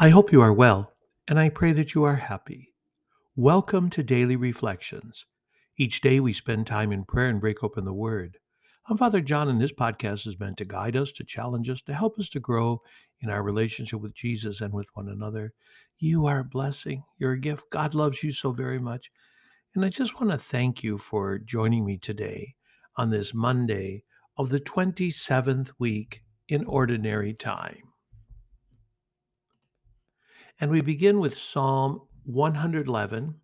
I hope you are well, and I pray that you are happy. Welcome to Daily Reflections. Each day we spend time in prayer and break open the Word. I'm Father John, and this podcast is meant to guide us, to challenge us, to help us to grow in our relationship with Jesus and with one another. You are a blessing. You're a gift. God loves you so very much. And I just want to thank you for joining me today on this Monday of the 27th week in Ordinary Time. And we begin with Psalm 111,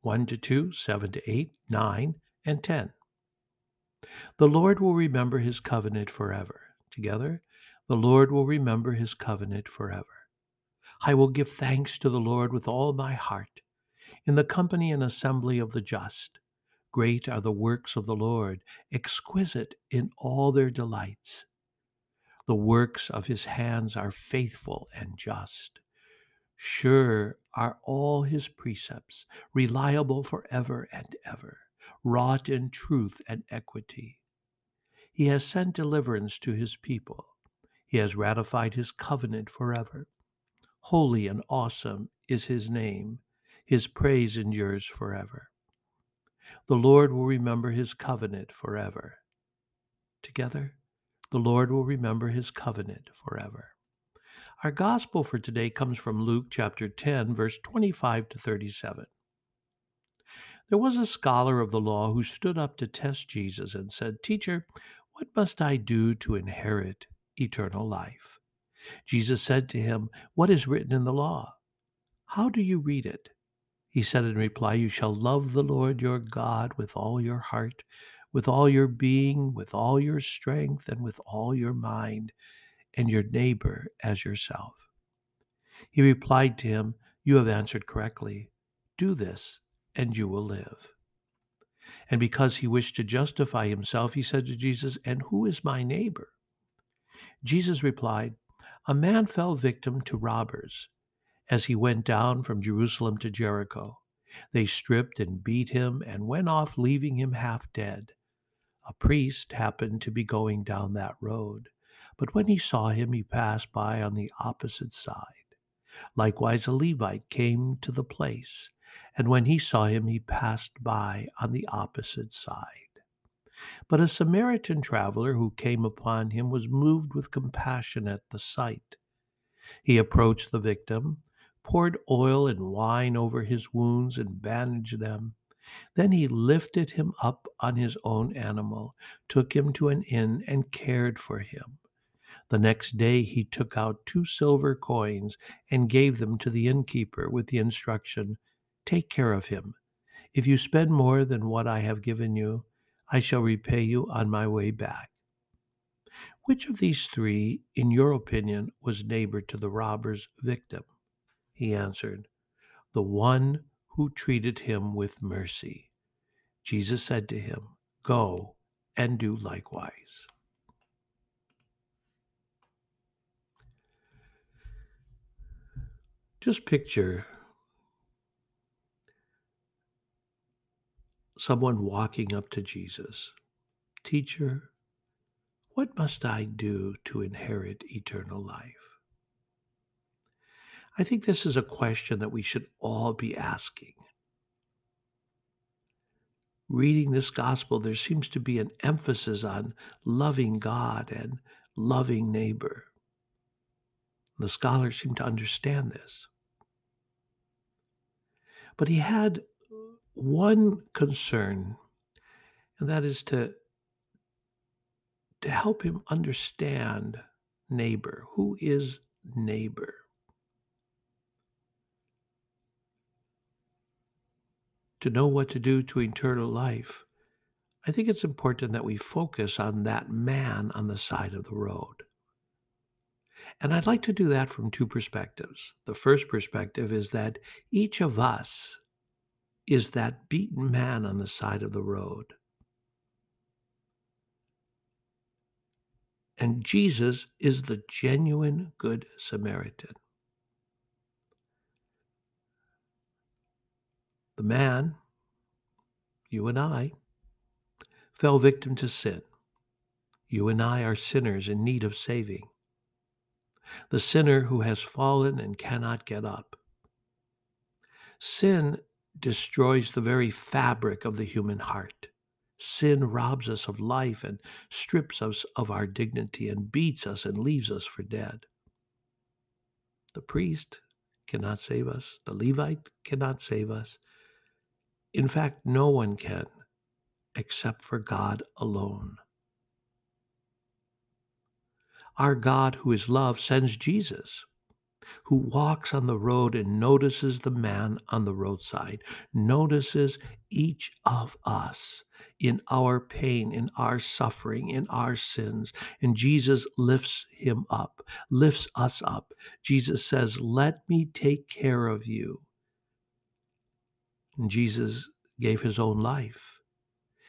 1 to 2, 7 to 8, 9, and 10. The Lord will remember his covenant forever. Together, the Lord will remember his covenant forever. I will give thanks to the Lord with all my heart, in the company and assembly of the just. Great are the works of the Lord, exquisite in all their delights. The works of his hands are faithful and just. Sure are all his precepts, reliable forever and ever, wrought in truth and equity. He has sent deliverance to his people. He has ratified his covenant forever. Holy and awesome is his name. His praise endures forever. The Lord will remember his covenant forever. Together, the Lord will remember his covenant forever. Our gospel for today comes from Luke chapter 10, verse 25 to 37. There was a scholar of the law who stood up to test Jesus and said, Teacher, what must I do to inherit eternal life? Jesus said to him, What is written in the law? How do you read it? He said in reply, You shall love the Lord your God with all your heart, with all your being, with all your strength, and with all your mind and your neighbor as yourself. He replied to him, You have answered correctly. Do this, and you will live. And because he wished to justify himself, he said to Jesus, And who is my neighbor? Jesus replied, A man fell victim to robbers as he went down from Jerusalem to Jericho. They stripped and beat him and went off, leaving him half dead. A priest happened to be going down that road. But when he saw him, he passed by on the opposite side. Likewise, a Levite came to the place, and when he saw him, he passed by on the opposite side. But a Samaritan traveler who came upon him was moved with compassion at the sight. He approached the victim, poured oil and wine over his wounds, and bandaged them. Then he lifted him up on his own animal, took him to an inn, and cared for him. The next day he took out two silver coins and gave them to the innkeeper with the instruction Take care of him. If you spend more than what I have given you, I shall repay you on my way back. Which of these three, in your opinion, was neighbor to the robber's victim? He answered, The one who treated him with mercy. Jesus said to him, Go and do likewise. Just picture someone walking up to Jesus. Teacher, what must I do to inherit eternal life? I think this is a question that we should all be asking. Reading this gospel, there seems to be an emphasis on loving God and loving neighbor. The scholars seem to understand this. But he had one concern, and that is to, to help him understand neighbor. Who is neighbor? To know what to do to eternal life, I think it's important that we focus on that man on the side of the road. And I'd like to do that from two perspectives. The first perspective is that each of us is that beaten man on the side of the road. And Jesus is the genuine Good Samaritan. The man, you and I, fell victim to sin. You and I are sinners in need of saving. The sinner who has fallen and cannot get up. Sin destroys the very fabric of the human heart. Sin robs us of life and strips us of our dignity and beats us and leaves us for dead. The priest cannot save us, the Levite cannot save us. In fact, no one can except for God alone. Our God, who is love, sends Jesus who walks on the road and notices the man on the roadside, notices each of us in our pain, in our suffering, in our sins. And Jesus lifts him up, lifts us up. Jesus says, Let me take care of you. And Jesus gave his own life,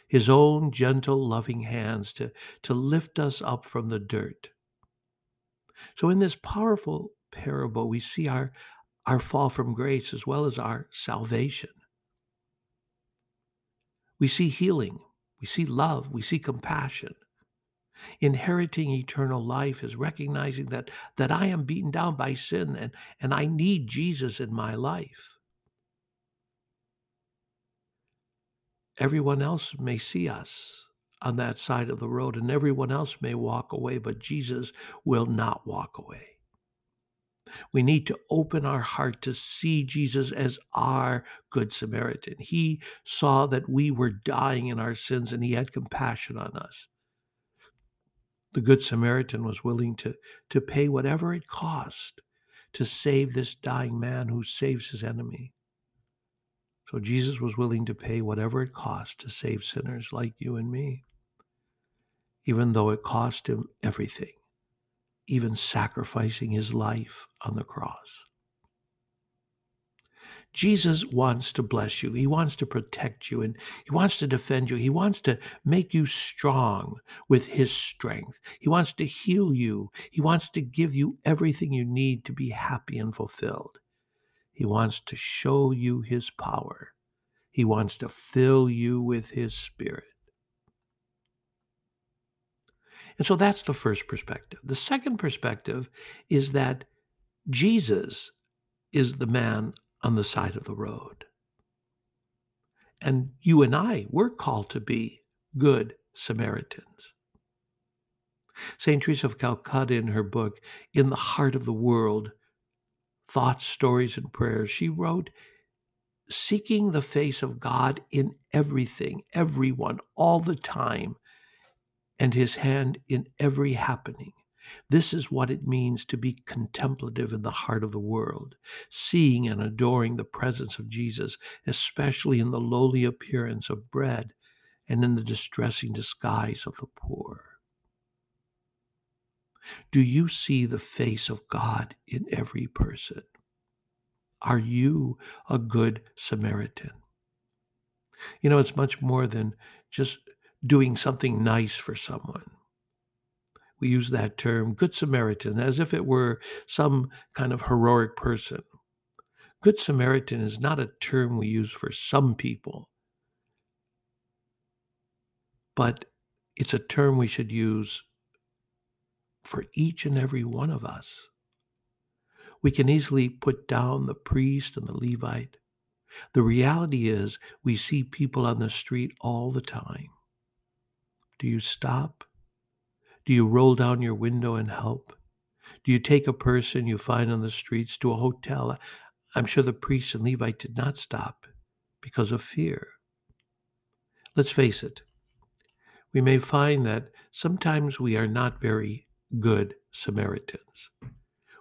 his own gentle, loving hands to, to lift us up from the dirt. So, in this powerful parable, we see our, our fall from grace as well as our salvation. We see healing, we see love, we see compassion. Inheriting eternal life is recognizing that, that I am beaten down by sin and, and I need Jesus in my life. Everyone else may see us on that side of the road and everyone else may walk away, but Jesus will not walk away. We need to open our heart to see Jesus as our Good Samaritan. He saw that we were dying in our sins and he had compassion on us. The Good Samaritan was willing to, to pay whatever it cost to save this dying man who saves his enemy. So Jesus was willing to pay whatever it cost to save sinners like you and me, even though it cost him everything even sacrificing his life on the cross. Jesus wants to bless you. He wants to protect you and he wants to defend you. He wants to make you strong with his strength. He wants to heal you. He wants to give you everything you need to be happy and fulfilled. He wants to show you his power. He wants to fill you with his spirit. And so that's the first perspective. The second perspective is that Jesus is the man on the side of the road. And you and I, we're called to be good Samaritans. St. Teresa of Calcutta, in her book, In the Heart of the World Thoughts, Stories, and Prayers, she wrote, Seeking the face of God in everything, everyone, all the time, and his hand in every happening. This is what it means to be contemplative in the heart of the world, seeing and adoring the presence of Jesus, especially in the lowly appearance of bread and in the distressing disguise of the poor. Do you see the face of God in every person? Are you a good Samaritan? You know, it's much more than just doing something nice for someone. We use that term, Good Samaritan, as if it were some kind of heroic person. Good Samaritan is not a term we use for some people, but it's a term we should use for each and every one of us. We can easily put down the priest and the Levite. The reality is, we see people on the street all the time. Do you stop? Do you roll down your window and help? Do you take a person you find on the streets to a hotel? I'm sure the priest and Levite did not stop because of fear. Let's face it, we may find that sometimes we are not very good Samaritans.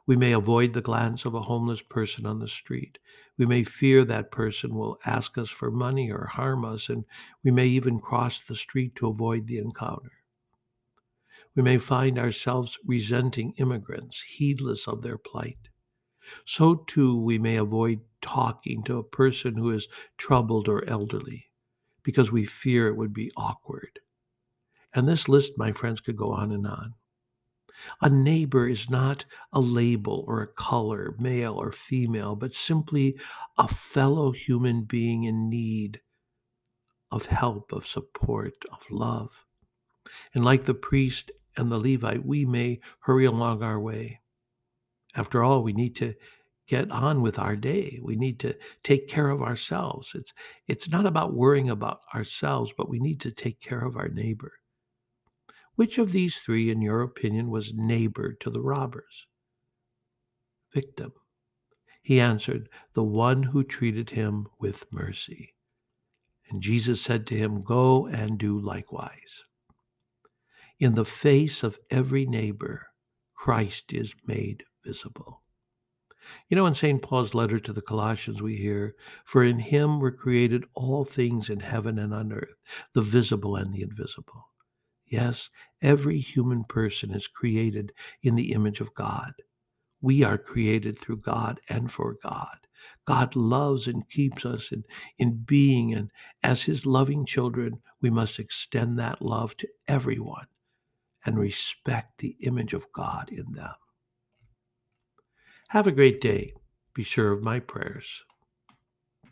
We may avoid the glance of a homeless person on the street. We may fear that person will ask us for money or harm us, and we may even cross the street to avoid the encounter. We may find ourselves resenting immigrants, heedless of their plight. So too, we may avoid talking to a person who is troubled or elderly because we fear it would be awkward. And this list, my friends, could go on and on. A neighbor is not a label or a color, male or female, but simply a fellow human being in need of help, of support, of love. And like the priest and the Levite, we may hurry along our way. After all, we need to get on with our day. We need to take care of ourselves. It's it's not about worrying about ourselves, but we need to take care of our neighbor. Which of these three, in your opinion, was neighbor to the robbers? Victim. He answered, The one who treated him with mercy. And Jesus said to him, Go and do likewise. In the face of every neighbor, Christ is made visible. You know, in St. Paul's letter to the Colossians, we hear, For in him were created all things in heaven and on earth, the visible and the invisible. Yes, every human person is created in the image of God. We are created through God and for God. God loves and keeps us in, in being, and as His loving children, we must extend that love to everyone and respect the image of God in them. Have a great day. Be sure of my prayers.